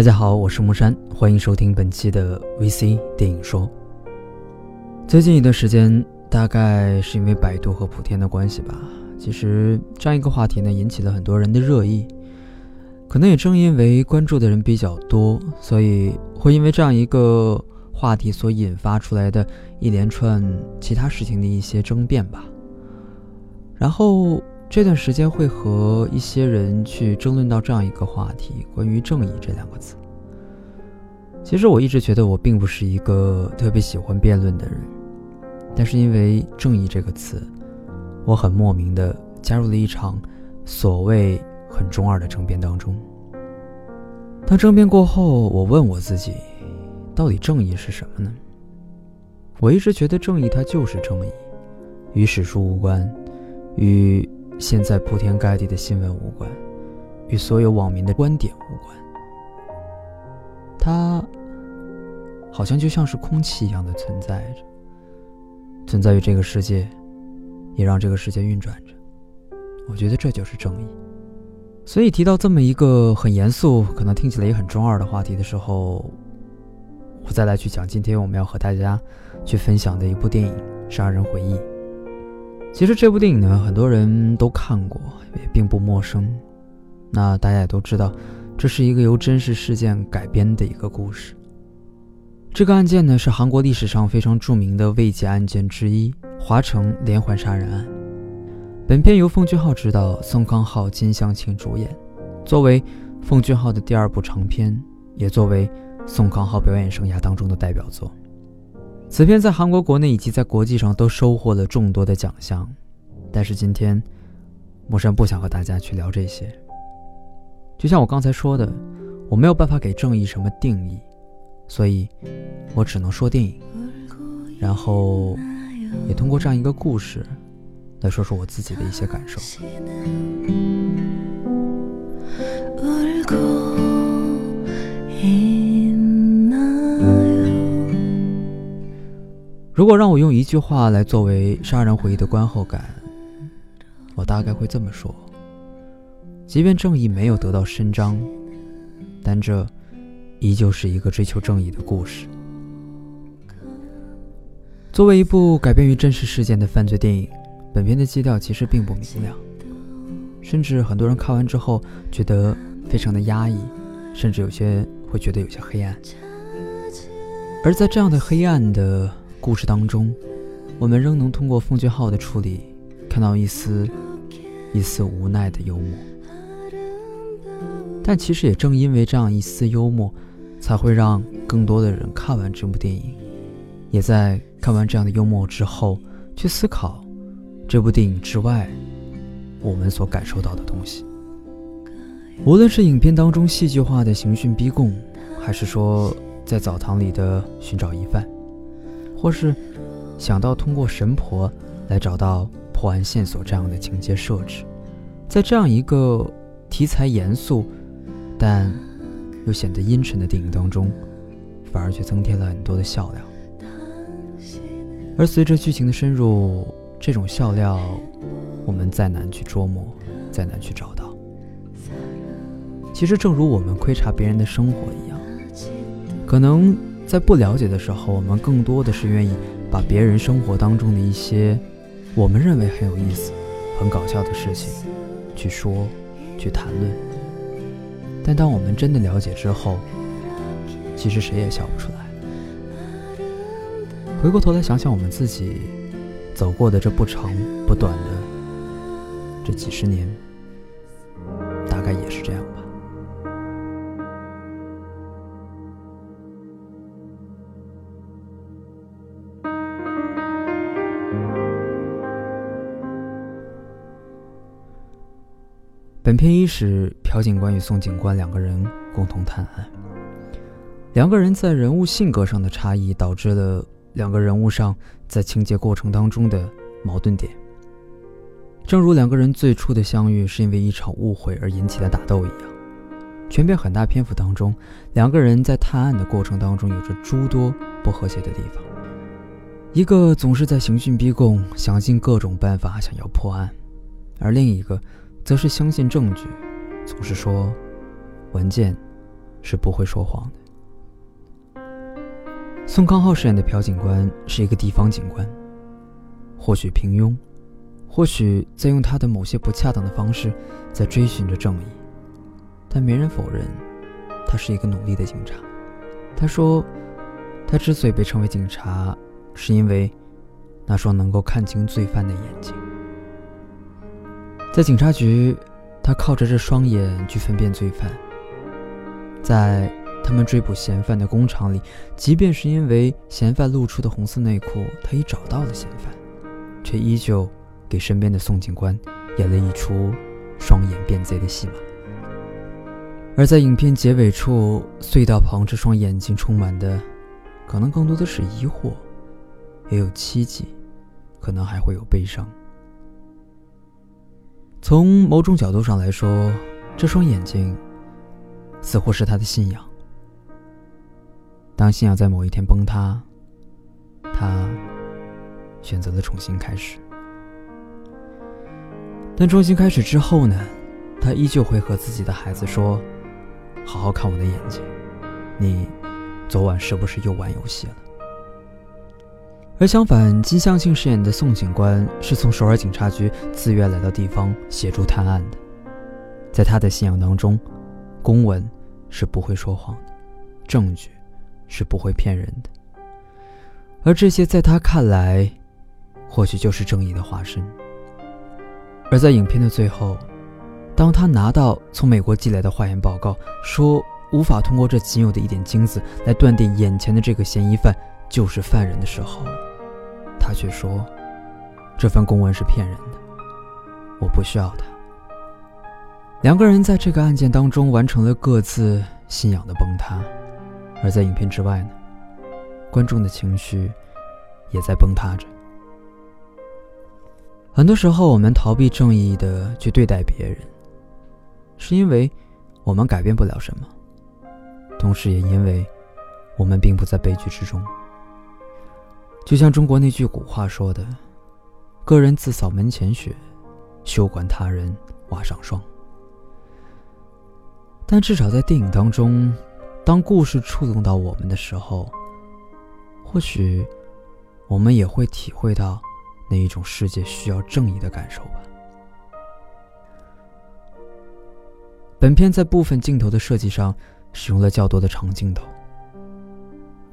大家好，我是木山，欢迎收听本期的 VC 电影说。最近一段时间，大概是因为百度和莆田的关系吧，其实这样一个话题呢，引起了很多人的热议。可能也正因为关注的人比较多，所以会因为这样一个话题所引发出来的一连串其他事情的一些争辩吧。然后。这段时间会和一些人去争论到这样一个话题，关于“正义”这两个字。其实我一直觉得我并不是一个特别喜欢辩论的人，但是因为“正义”这个词，我很莫名的加入了一场所谓很中二的争辩当中。当争辩过后，我问我自己，到底正义是什么呢？我一直觉得正义它就是正义，与史书无关，与。现在铺天盖地的新闻无关，与所有网民的观点无关。它好像就像是空气一样的存在着，存在于这个世界，也让这个世界运转着。我觉得这就是正义。所以提到这么一个很严肃，可能听起来也很中二的话题的时候，我再来去讲今天我们要和大家去分享的一部电影《杀人回忆》。其实这部电影呢，很多人都看过，也并不陌生。那大家也都知道，这是一个由真实事件改编的一个故事。这个案件呢，是韩国历史上非常著名的未解案件之一——华城连环杀人案。本片由奉俊昊执导，宋康昊、金相庆主演。作为奉俊昊的第二部长片，也作为宋康昊表演生涯当中的代表作。此片在韩国国内以及在国际上都收获了众多的奖项，但是今天，木山不想和大家去聊这些。就像我刚才说的，我没有办法给正义什么定义，所以，我只能说电影，然后，也通过这样一个故事，来说说我自己的一些感受。如果让我用一句话来作为《杀人回忆》的观后感，我大概会这么说：即便正义没有得到伸张，但这依旧是一个追求正义的故事。作为一部改编于真实事件的犯罪电影，本片的基调其实并不明亮，甚至很多人看完之后觉得非常的压抑，甚至有些会觉得有些黑暗。而在这样的黑暗的。故事当中，我们仍能通过奉俊昊的处理，看到一丝一丝无奈的幽默。但其实也正因为这样一丝幽默，才会让更多的人看完这部电影，也在看完这样的幽默之后，去思考这部电影之外我们所感受到的东西。无论是影片当中戏剧化的刑讯逼供，还是说在澡堂里的寻找疑犯。或是想到通过神婆来找到破案线索这样的情节设置，在这样一个题材严肃但又显得阴沉的电影当中，反而却增添了很多的笑料。而随着剧情的深入，这种笑料我们再难去捉摸，再难去找到。其实，正如我们窥察别人的生活一样，可能。在不了解的时候，我们更多的是愿意把别人生活当中的一些我们认为很有意思、很搞笑的事情去说、去谈论。但当我们真的了解之后，其实谁也笑不出来。回过头来想想我们自己走过的这不长不短的这几十年，本片伊始朴警官与宋警官两个人共同探案，两个人在人物性格上的差异导致了两个人物上在情节过程当中的矛盾点。正如两个人最初的相遇是因为一场误会而引起的打斗一样，全片很大篇幅当中，两个人在探案的过程当中有着诸多不和谐的地方。一个总是在刑讯逼供，想尽各种办法想要破案，而另一个。则是相信证据，总是说文件是不会说谎的。宋康昊饰演的朴警官是一个地方警官，或许平庸，或许在用他的某些不恰当的方式在追寻着正义，但没人否认，他是一个努力的警察。他说，他之所以被称为警察，是因为那双能够看清罪犯的眼睛。在警察局，他靠着这双眼去分辨罪犯。在他们追捕嫌犯的工厂里，即便是因为嫌犯露出的红色内裤，他已找到了嫌犯，却依旧给身边的宋警官演了一出双眼变贼的戏码。而在影片结尾处，隧道旁这双眼睛充满的，可能更多的是疑惑，也有希冀，可能还会有悲伤。从某种角度上来说，这双眼睛似乎是他的信仰。当信仰在某一天崩塌，他选择了重新开始。但重新开始之后呢？他依旧会和自己的孩子说：“好好看我的眼睛，你昨晚是不是又玩游戏了？”而相反，金相庆饰演的宋警官是从首尔警察局自愿来到地方协助探案的。在他的信仰当中，公文是不会说谎的，证据是不会骗人的。而这些在他看来，或许就是正义的化身。而在影片的最后，当他拿到从美国寄来的化验报告，说无法通过这仅有的一点精子来断定眼前的这个嫌疑犯就是犯人的时候，他却说：“这份公文是骗人的，我不需要它。”两个人在这个案件当中完成了各自信仰的崩塌，而在影片之外呢，观众的情绪也在崩塌着。很多时候，我们逃避正义的去对待别人，是因为我们改变不了什么，同时也因为我们并不在悲剧之中。就像中国那句古话说的：“个人自扫门前雪，休管他人瓦上霜。”但至少在电影当中，当故事触动到我们的时候，或许我们也会体会到那一种世界需要正义的感受吧。本片在部分镜头的设计上使用了较多的长镜头。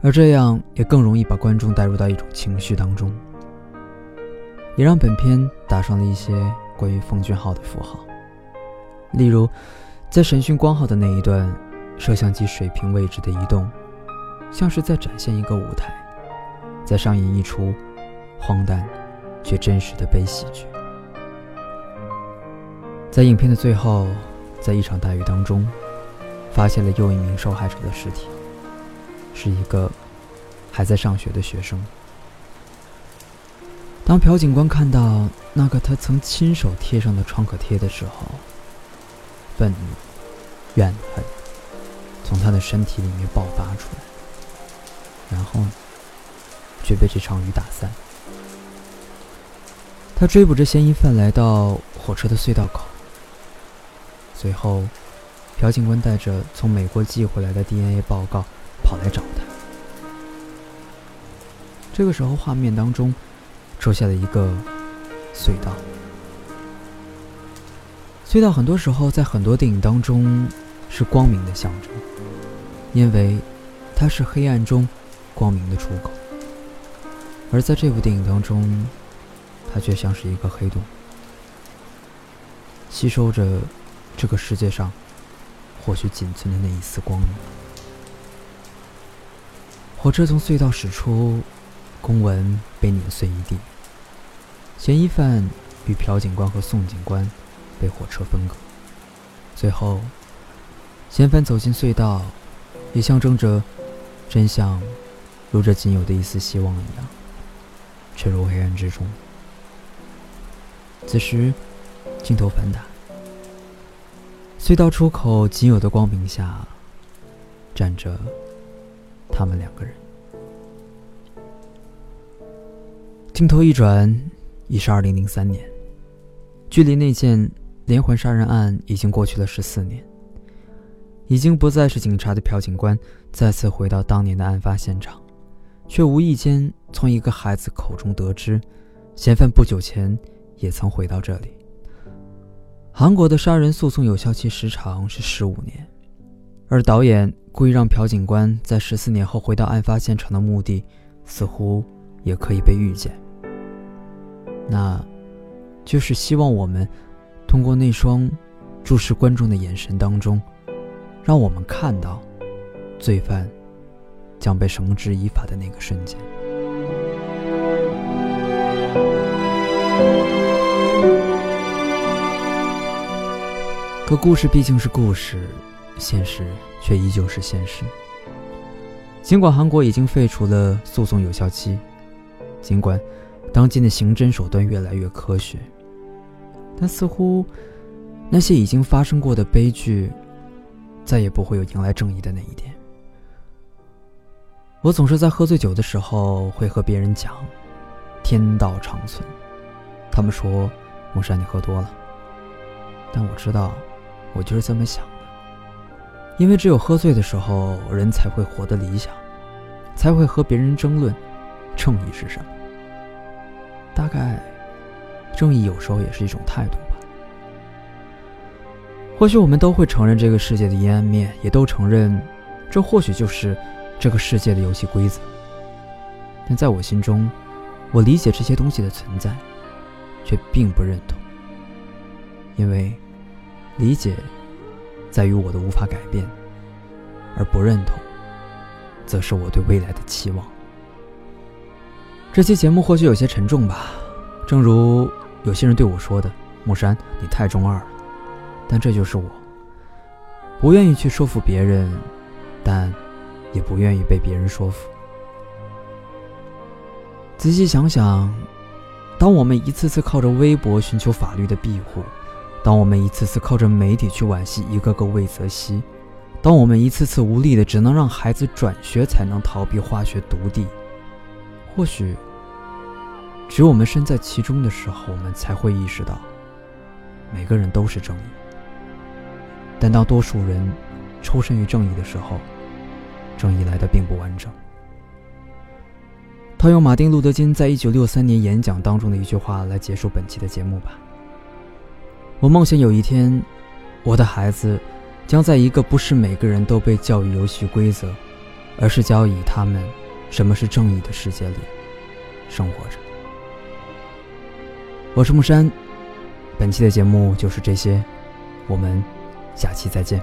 而这样也更容易把观众带入到一种情绪当中，也让本片打上了一些关于奉俊昊的符号。例如，在审讯光浩的那一段，摄像机水平位置的移动，像是在展现一个舞台，在上演一出荒诞却真实的悲喜剧。在影片的最后，在一场大雨当中，发现了又一名受害者的尸体。是一个还在上学的学生。当朴警官看到那个他曾亲手贴上的创可贴的时候，愤怒、怨恨从他的身体里面爆发出来，然后却被这场雨打散。他追捕着嫌疑犯来到火车的隧道口，随后，朴警官带着从美国寄回来的 DNA 报告。跑来找他。这个时候，画面当中出现了一个隧道。隧道很多时候在很多电影当中是光明的象征，因为它是黑暗中光明的出口。而在这部电影当中，它却像是一个黑洞，吸收着这个世界上或许仅存的那一丝光明。火车从隧道驶出，公文被碾碎一地。嫌疑犯与朴警官和宋警官被火车分隔。最后，嫌犯走进隧道，也象征着真相如这仅有的一丝希望一样，沉入黑暗之中。此时，镜头反打，隧道出口仅有的光明下，站着。他们两个人，镜头一转，已是二零零三年，距离那件连环杀人案已经过去了十四年。已经不再是警察的朴警官再次回到当年的案发现场，却无意间从一个孩子口中得知，嫌犯不久前也曾回到这里。韩国的杀人诉讼有效期时长是十五年，而导演故意让朴警官在十四年后回到案发现场的目的，似乎也可以被预见。那，就是希望我们通过那双注视观众的眼神当中，让我们看到罪犯将被绳之以法的那个瞬间。可故事毕竟是故事，现实却依旧是现实。尽管韩国已经废除了诉讼有效期，尽管当今的刑侦手段越来越科学，但似乎那些已经发生过的悲剧，再也不会有迎来正义的那一天。我总是在喝醉酒的时候会和别人讲“天道长存”，他们说：“木山，你喝多了。”但我知道。我就是这么想，因为只有喝醉的时候，人才会活得理想，才会和别人争论正义是什么。大概，正义有时候也是一种态度吧。或许我们都会承认这个世界的阴暗面，也都承认，这或许就是这个世界的游戏规则。但在我心中，我理解这些东西的存在，却并不认同，因为。理解，在于我的无法改变；而不认同，则是我对未来的期望。这期节目或许有些沉重吧，正如有些人对我说的：“木山，你太中二了。”但这就是我，不愿意去说服别人，但也不愿意被别人说服。仔细想想，当我们一次次靠着微博寻求法律的庇护。当我们一次次靠着媒体去惋惜一个个魏则西，当我们一次次无力的只能让孩子转学才能逃避化学毒地，或许，只有我们身在其中的时候，我们才会意识到，每个人都是正义。但当多数人抽身于正义的时候，正义来的并不完整。套用马丁·路德·金在一九六三年演讲当中的一句话来结束本期的节目吧。我梦想有一天我的孩子将在一个不是每个人都被教育游戏规则而是教以他们什么是正义的世界里生活着。我是木山本期的节目就是这些我们下期再见。